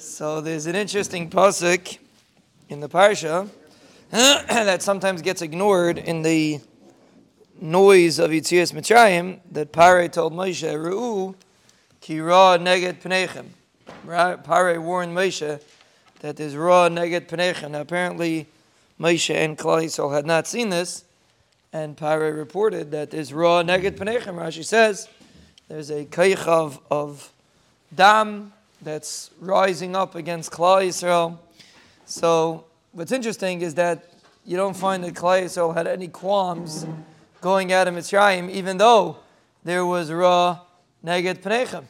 So there's an interesting pasuk in the parsha that sometimes gets ignored in the noise of Yitzias Mitzrayim that Pare told Moshe, Ru'u ki ra neged pnechem. Pare warned Moshe that there's ra neged pnechem. Now apparently Moshe and Klal Yisrael had not seen this, and Pare reported that there's ra neged pnechem. Rashi says there's a kochav, of dam that's rising up against Klal Yisrael. So what's interesting is that you don't find that Klal Yisrael had any qualms going out of Mitzrayim, even though there was Ra Neged Pnechem.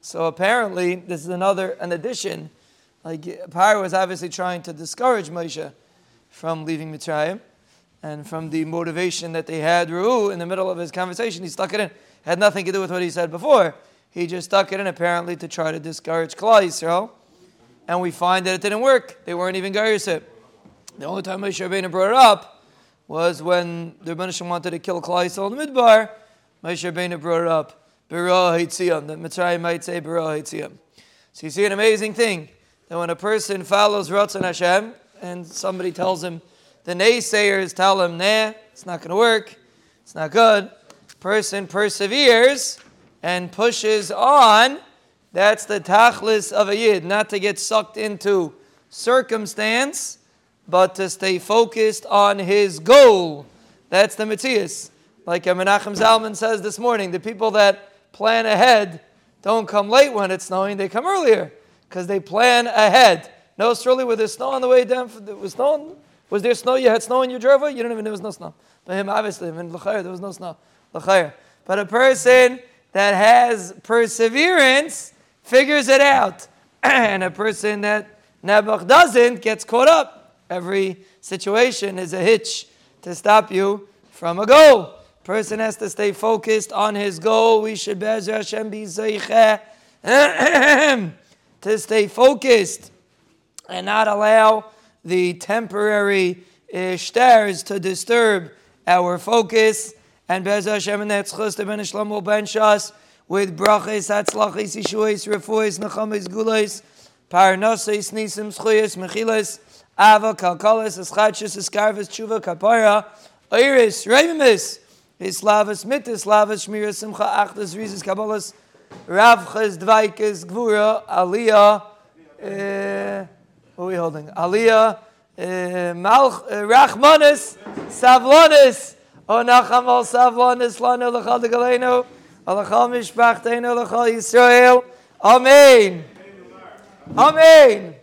So apparently, this is another an addition. Like Paro was obviously trying to discourage Moshe from leaving Mitzrayim, and from the motivation that they had, Ru in the middle of his conversation, he stuck it in. Had nothing to do with what he said before. He just stuck it in apparently to try to discourage Klal Yisrael, and we find that it didn't work. They weren't even Garyusip. The only time Moshe Rabbeinu brought it up was when the Rebbeinu wanted to kill Klal Yisrael in the Midbar. Moshe Rabbeinu brought it up. Bera Hitziyam. The Mitzrayim might say Bera Hitziyam. So you see an amazing thing that when a person follows Ratzon Hashem and somebody tells him, the naysayers tell him, nah, it's not going to work, it's not good. Person perseveres and pushes on. That's the tachlis of a yid, not to get sucked into circumstance but to stay focused on his goal. That's the Matthias. Like Menachem Zalman says this morning, the people that plan ahead don't come late when it's snowing, they come earlier because they plan ahead. No, Australia, with there snow on the way down, was snow? Was there snow? You had snow in your driveway? You don't even know there was no snow. But him, obviously, in L'chair, there was no snow. But a person that has perseverance figures it out. and a person that Nebuch doesn't gets caught up. Every situation is a hitch to stop you from a goal. Person has to stay focused on his goal. We should Be'ezer Hashem be to stay focused and not allow the temporary uh, to disturb our focus. And Be'ezer Hashem and that's chus to ben Shlomo ben Shas with brachis, hatzlachis, yishuis, refuis, nechamis, gulis, parnasis, nisim, schuyas, mechilas, Ava, Kalkalis, Eschatshis, Eskarvis, Tshuva, Kapara, Iris, Ravimis, Islavas, Mitis, Lavas, Shmira, Simcha, Achdas, Rizis, Kabbalas, Ravchas, Dvaikis, Gvura, Aliyah, uh, what are we holding? Aliyah, uh, Malch, uh, Rachmanis, Savlonis, Onacham al Savlonis, Lano, Lachal de Galeno, Alachal Mishpachteno, Lachal Yisrael. Amen. Amen.